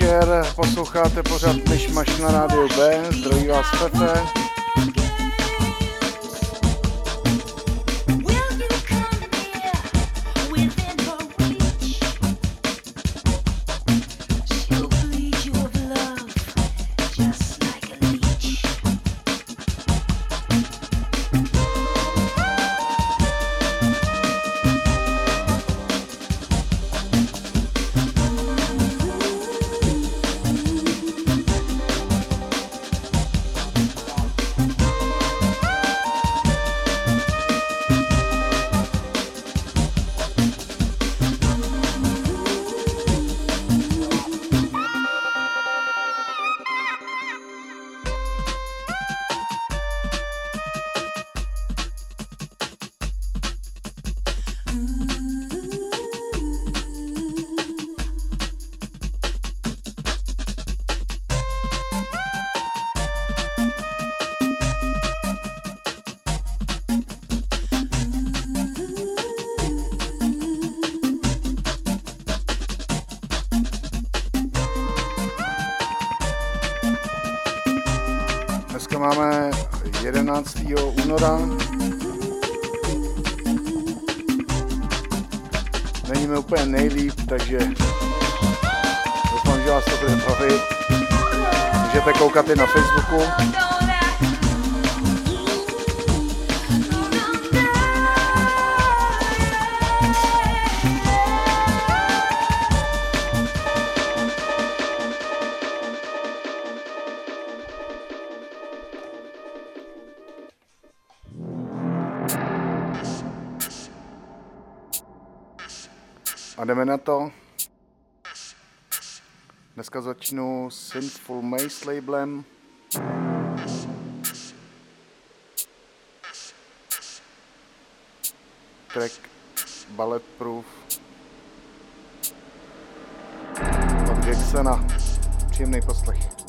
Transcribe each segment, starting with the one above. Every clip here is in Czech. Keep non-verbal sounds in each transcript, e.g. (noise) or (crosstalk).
Večer, posloucháte pořád Myšmaš na rádiu B, zdraví vás Pepe. Není mi úplně nejlíp, takže doufám, že vás to bude bavit. Můžete koukat i na Facebooku. Jdeme na to. Dneska začnu Sinful Maze labelem. Track Bulletproof od Gexena. Příjemný poslech.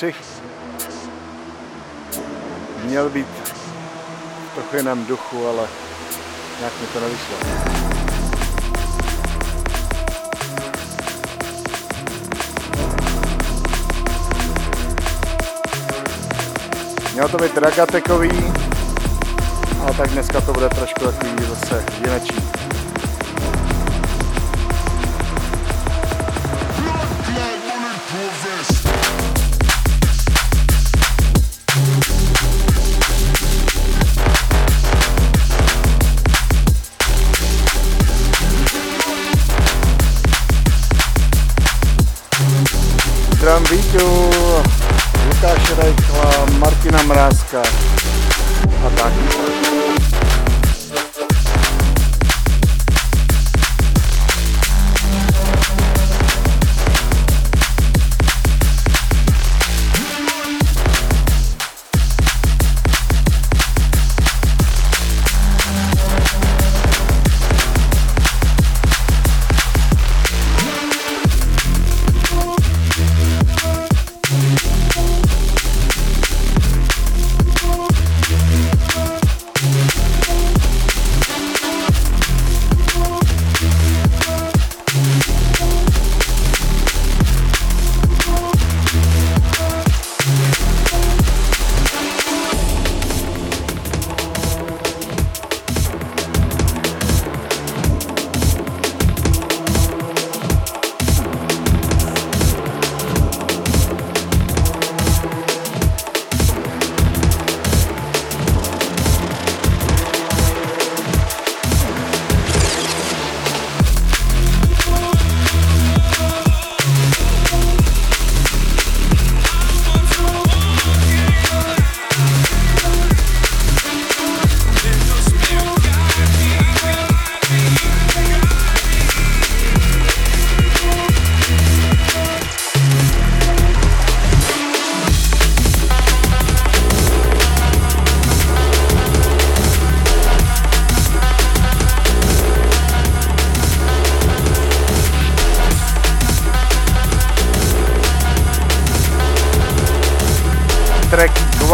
23 měl být trochu jiném duchu, ale nějak mi to nevyšlo. Mělo to být ragatekový, ale tak dneska to bude trošku takový zase jinečí.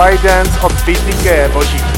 White Dance od BTK, boží.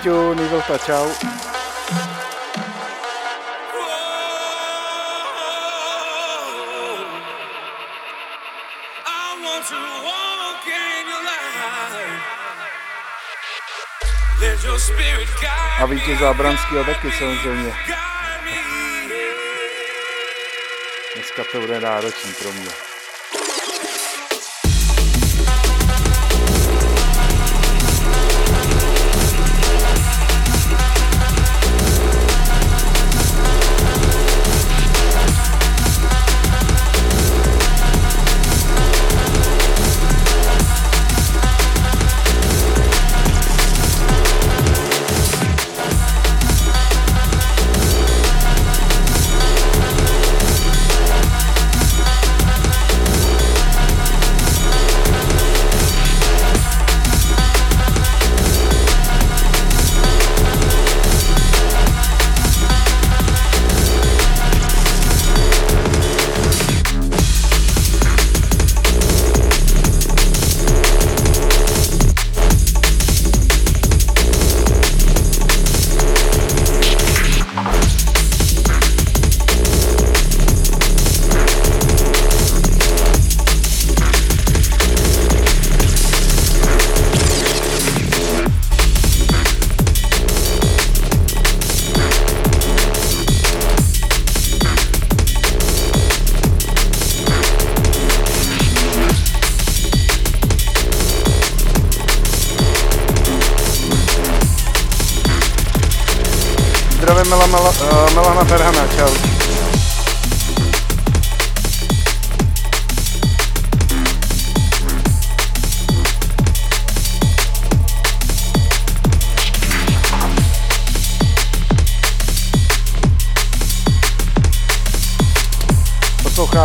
Víťu, Nivelta, čau. A Vítě Zábranského taky samozřejmě. Dneska to bude náročný pro mě.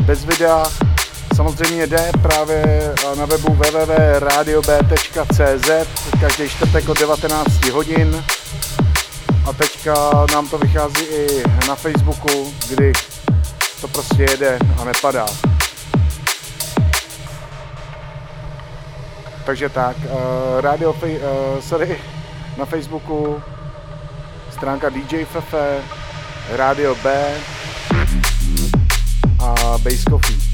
bez videa. Samozřejmě jde právě na webu www.radiob.cz každý čtvrtek od 19 hodin. A teďka nám to vychází i na Facebooku, kdy to prostě jede a nepadá. Takže tak, uh, radio, uh, sorry, na Facebooku stránka DJ Fefe, Radio B a Base Coffee.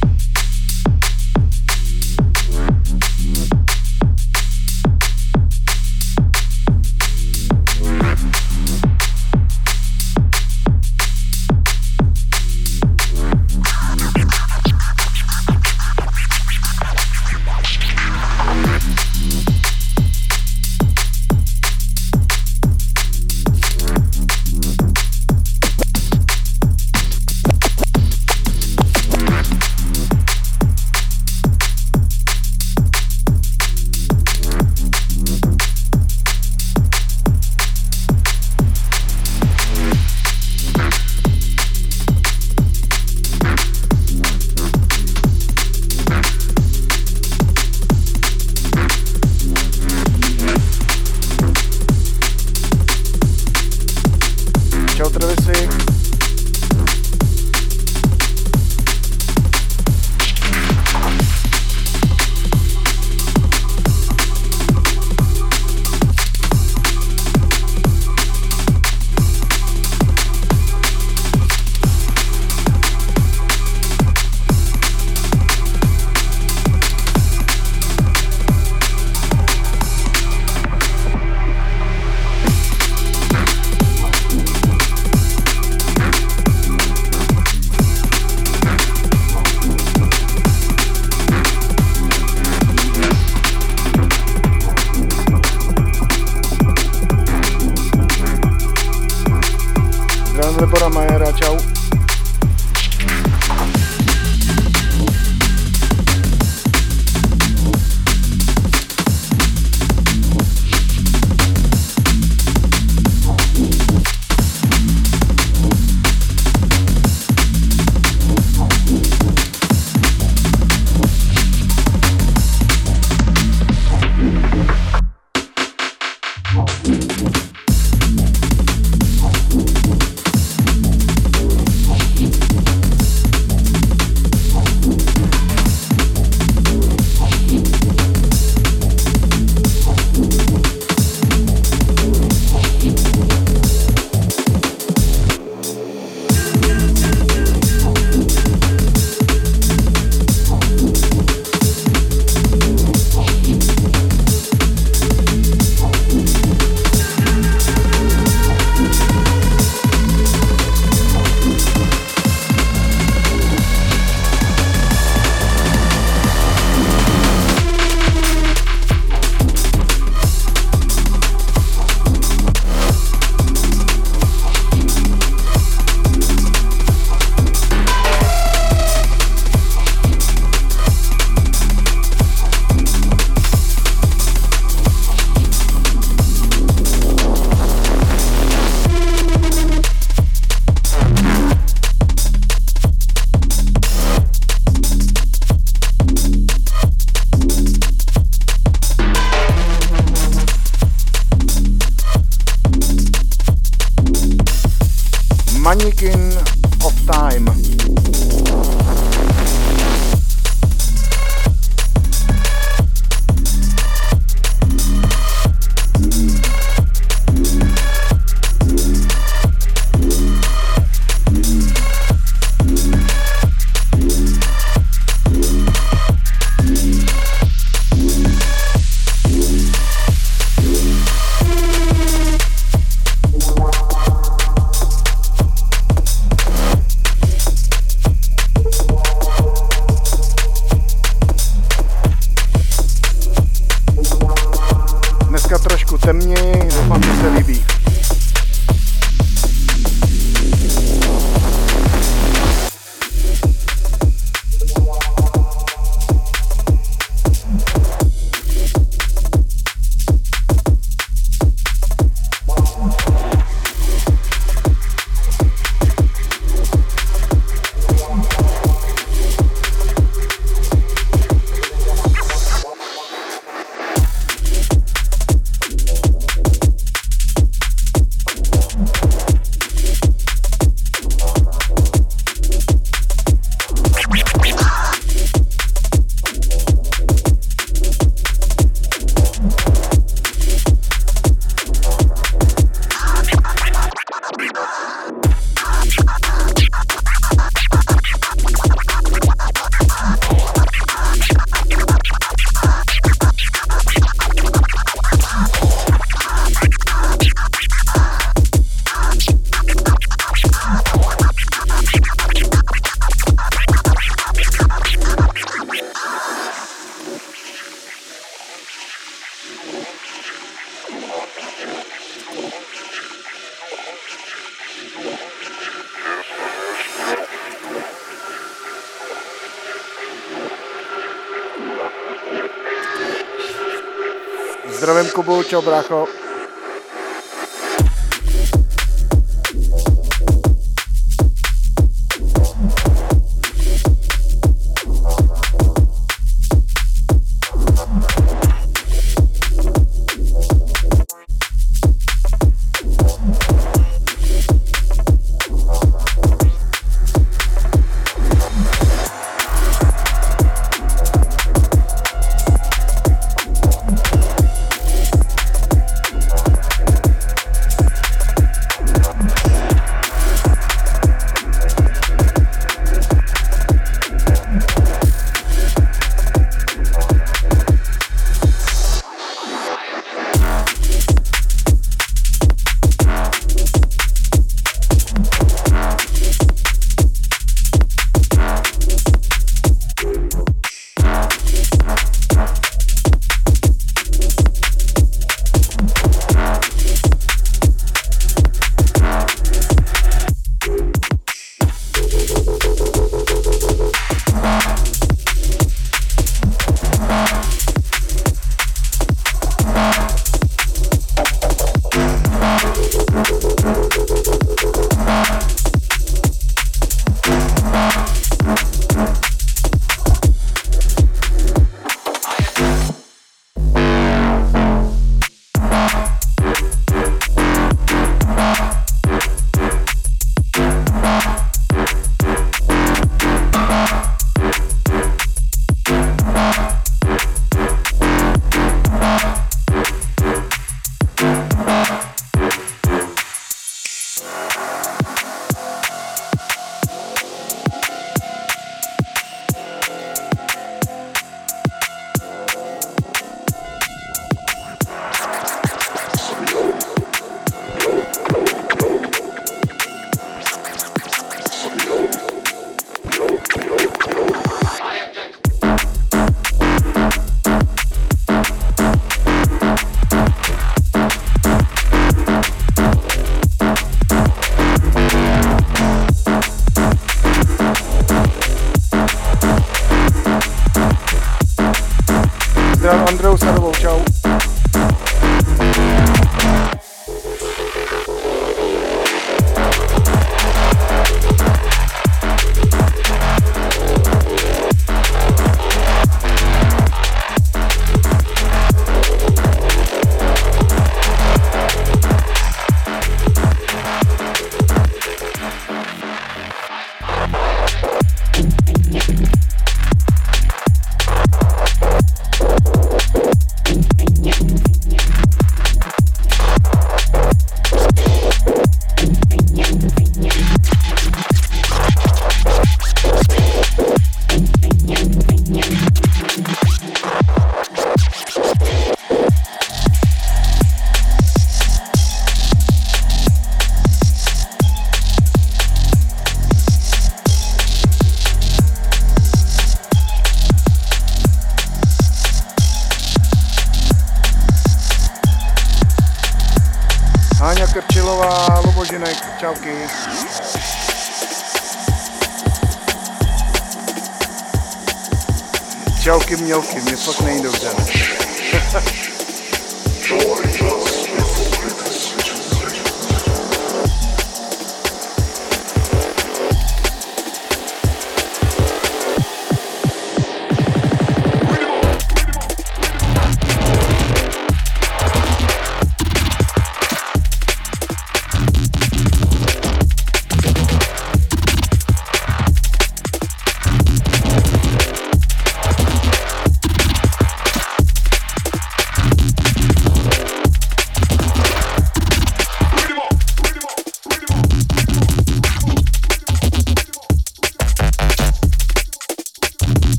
Kubu, čau brácho.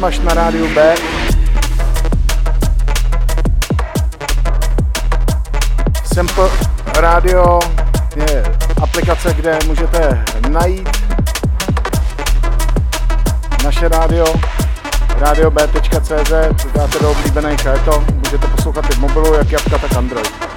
Myšmaš na rádiu B. Sample Radio je aplikace, kde můžete najít naše rádio radiob.cz, dáte do oblíbených a je to, můžete poslouchat i v mobilu, jak jabka, tak Android.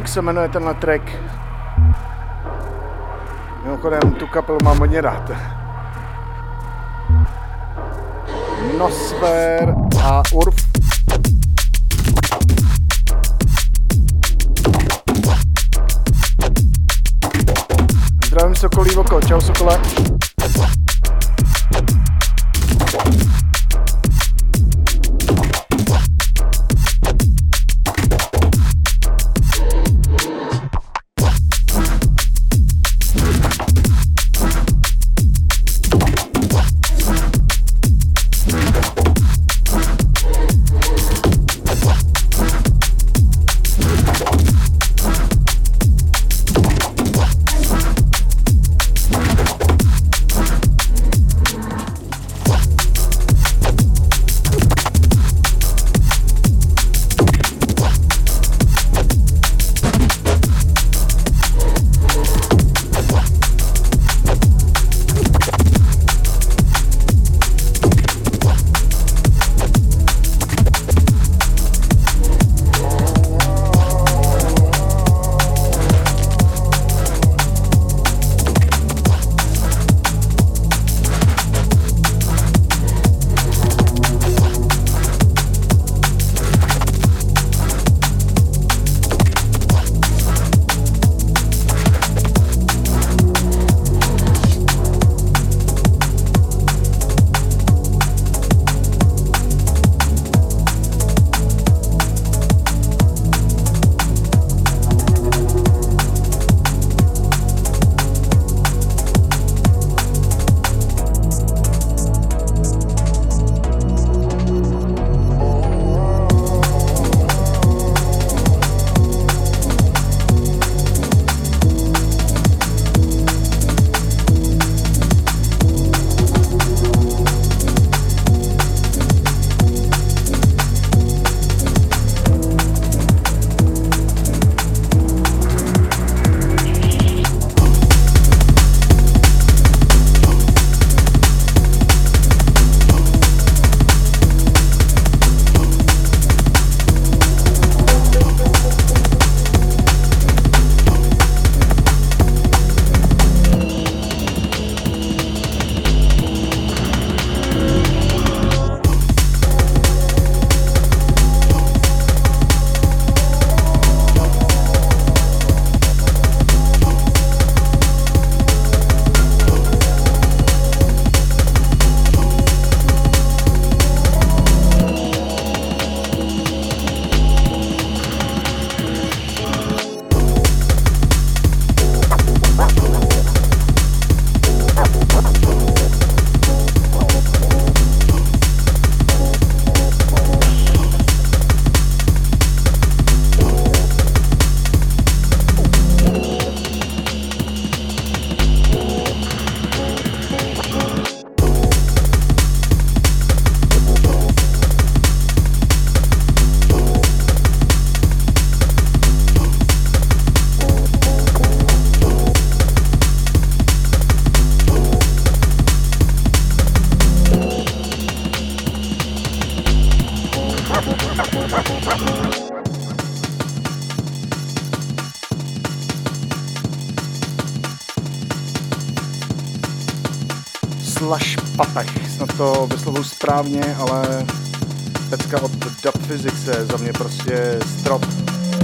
Dog se jmenuje tenhle track. Mimochodem, tu kapelu mám hodně rád. Nosfer a Urf. Správně, ale pecka od Dub Physics je za mě prostě strop.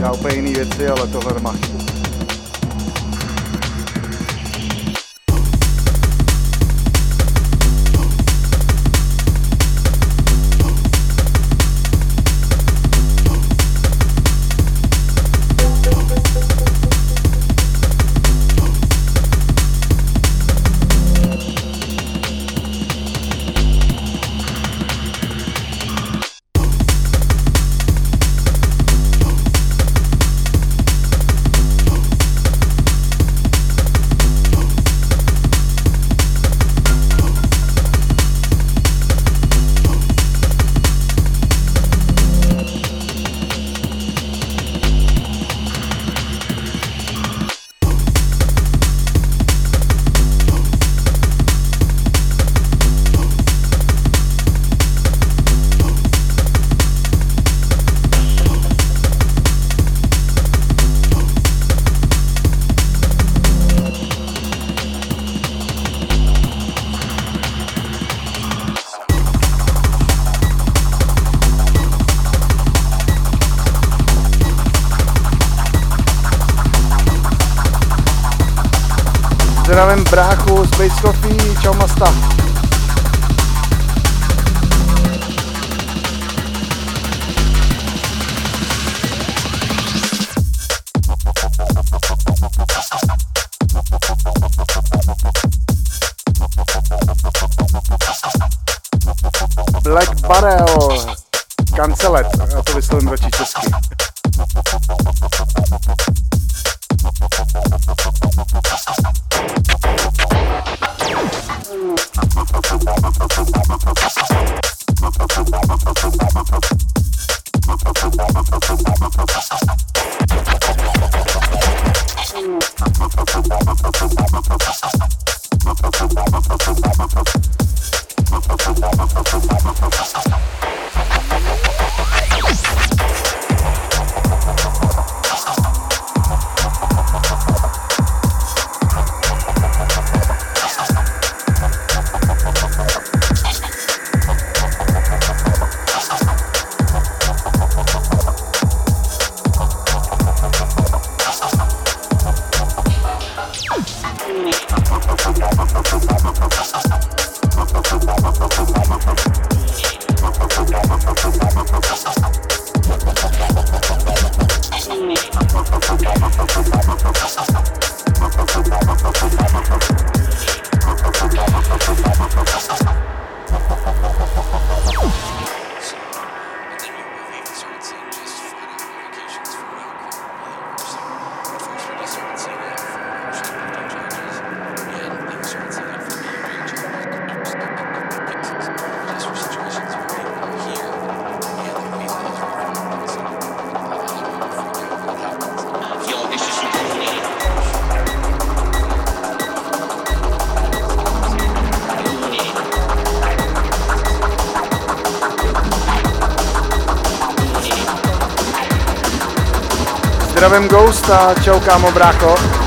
Já úplně jiný věci, ale tohle nemá chybu. Zdravím bráchu z Base Coffee, čau masta. Zdravím Ghosta, čau kámo brácho.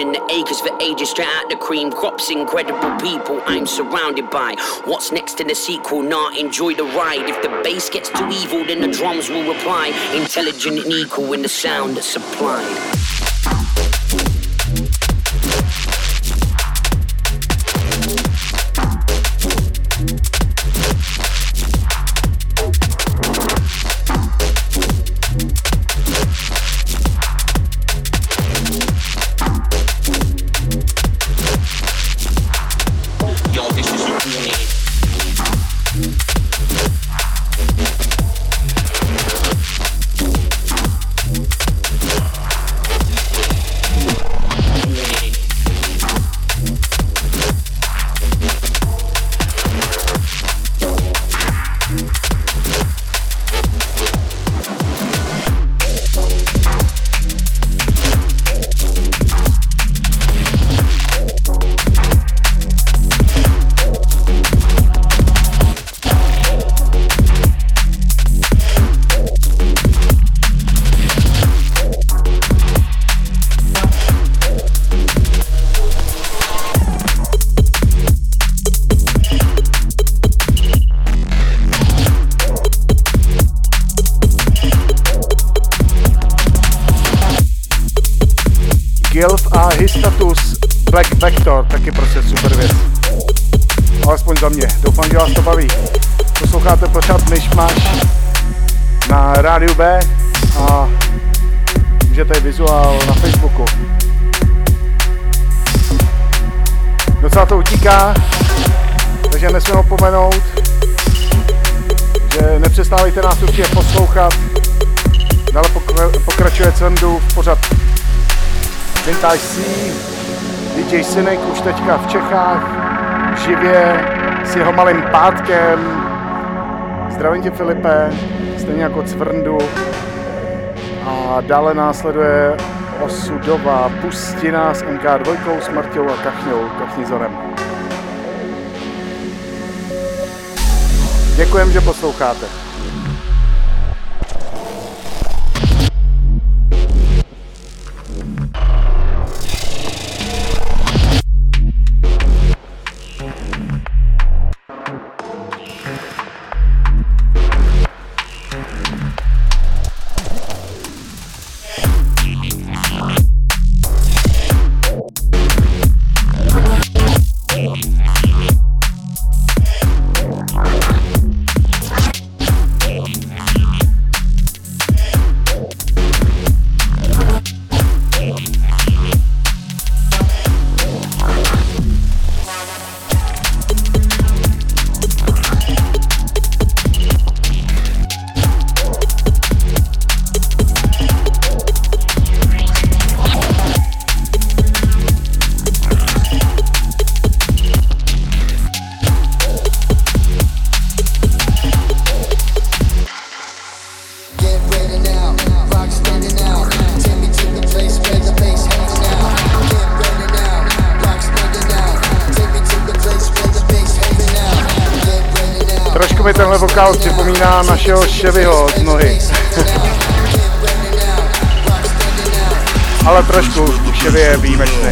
Traveling the acres for ages, straight out the cream crops. Incredible people I'm surrounded by. What's next in the sequel? Nah, enjoy the ride. If the bass gets too evil, then the drums will reply. Intelligent and equal in the sound that's supplied. Vintage C, DJ Synek už teďka v Čechách, živě, s jeho malým pátkem. Zdravím tě Filipe, stejně jako Cvrndu. A dále následuje osudová pustina s MK2, s Marťou a Kachňou, Kachnizorem. Děkujem, že posloucháte. Našeho Chevyho z nohy. (laughs) Ale trošku, Chevy je výjimečný,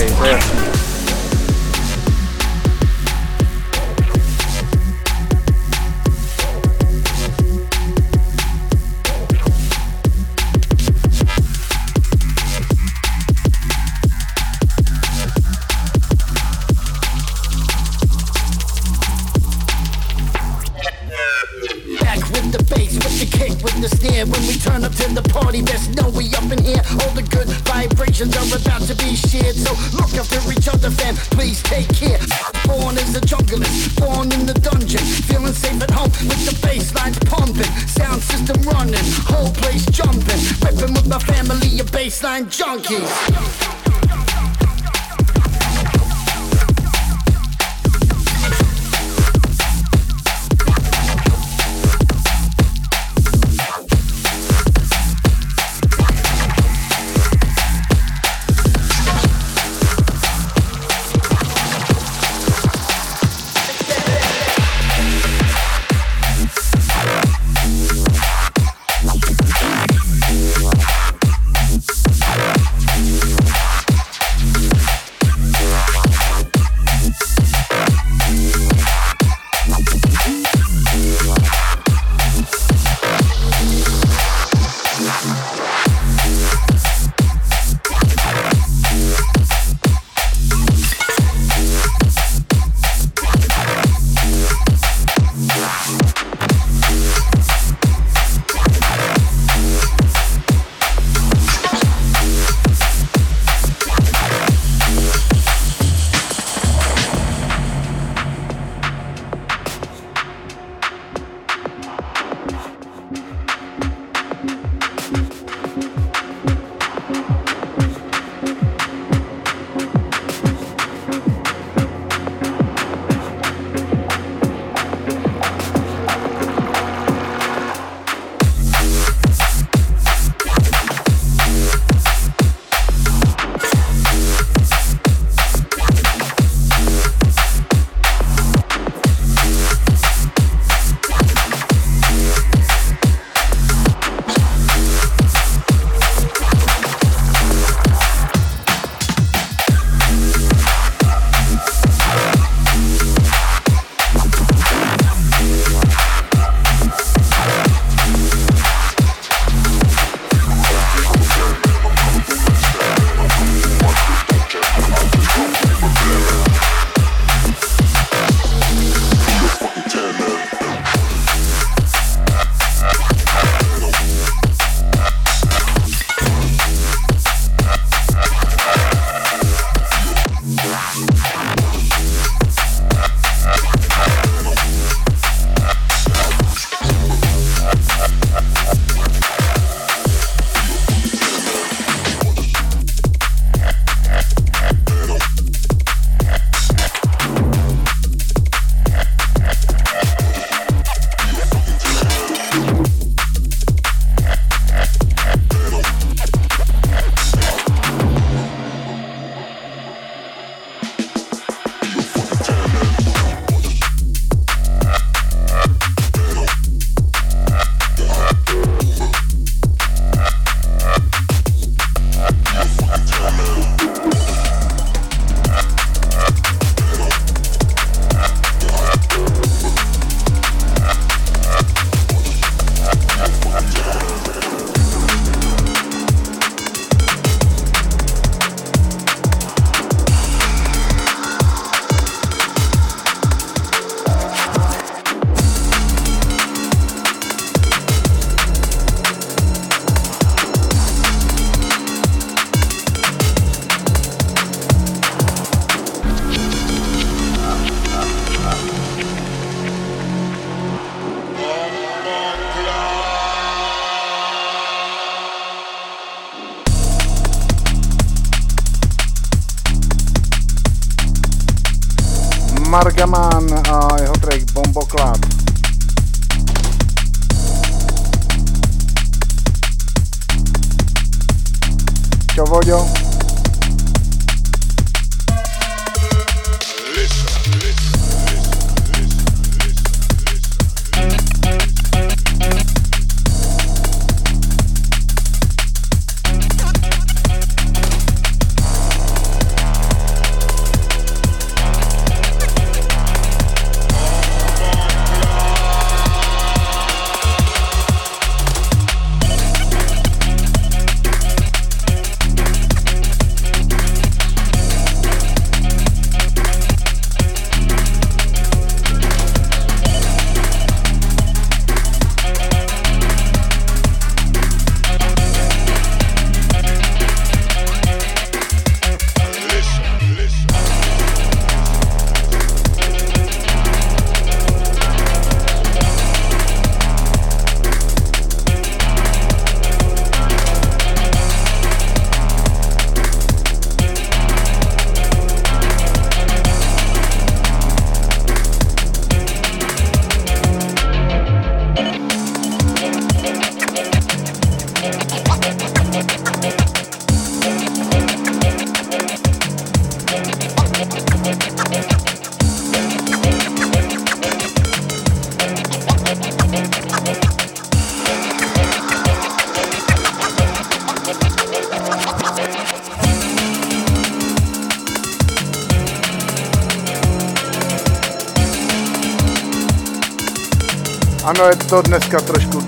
to dneska trošku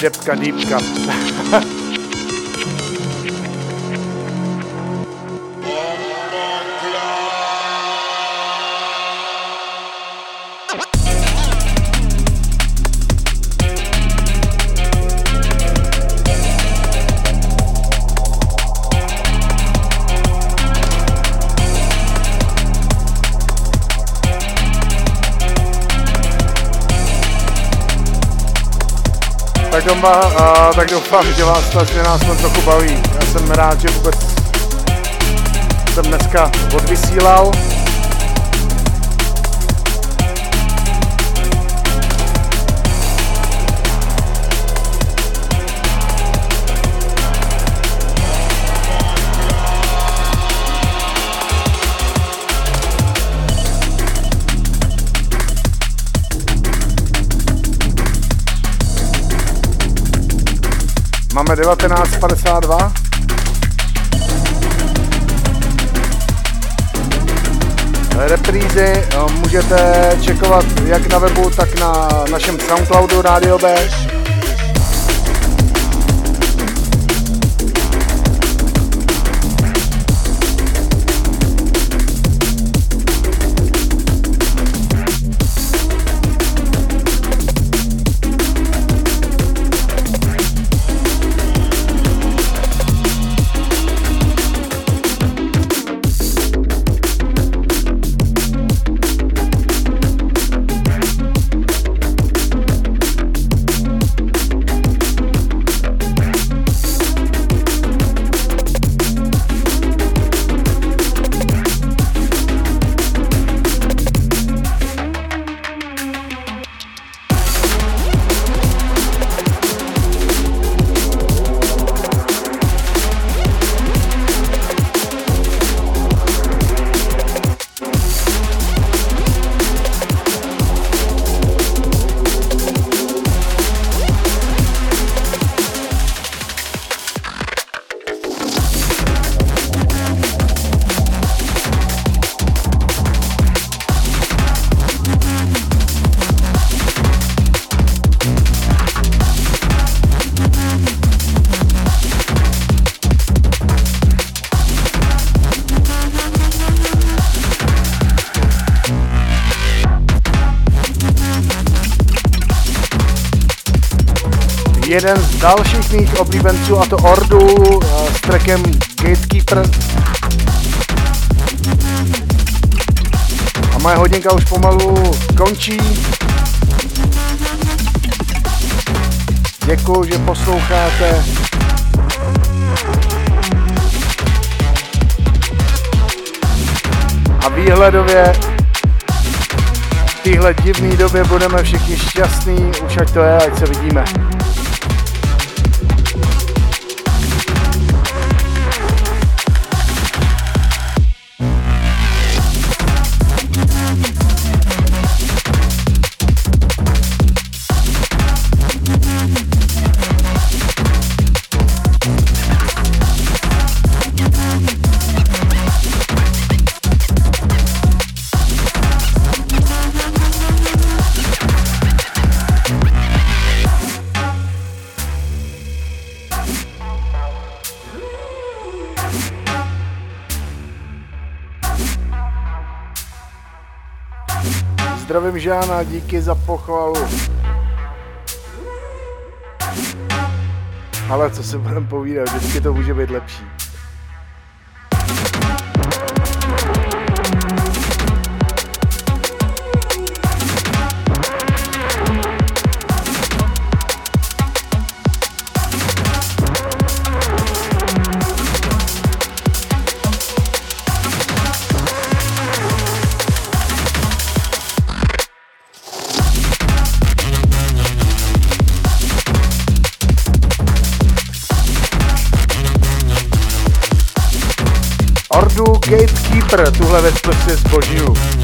depka, dýpka. (laughs) Doma, a, tak doufám, že vás ta změna aspoň trochu baví. Já jsem rád, že vůbec jsem dneska odvysílal. Máme 1952. Reprízy eh, můžete čekovat jak na webu, tak na našem Soundcloudu Radio B. jeden z dalších mých oblíbenců a to Ordu eh, s trackem Gatekeeper. A moje hodinka už pomalu končí. Děkuji, že posloucháte. A výhledově v téhle divné době budeme všichni šťastní, už ať to je, ať se vidíme. Zdravím Žána, díky za pochvalu. Ale co si budeme povídat, vždycky to může být lepší. Tuhle věc prostě zbožňuju.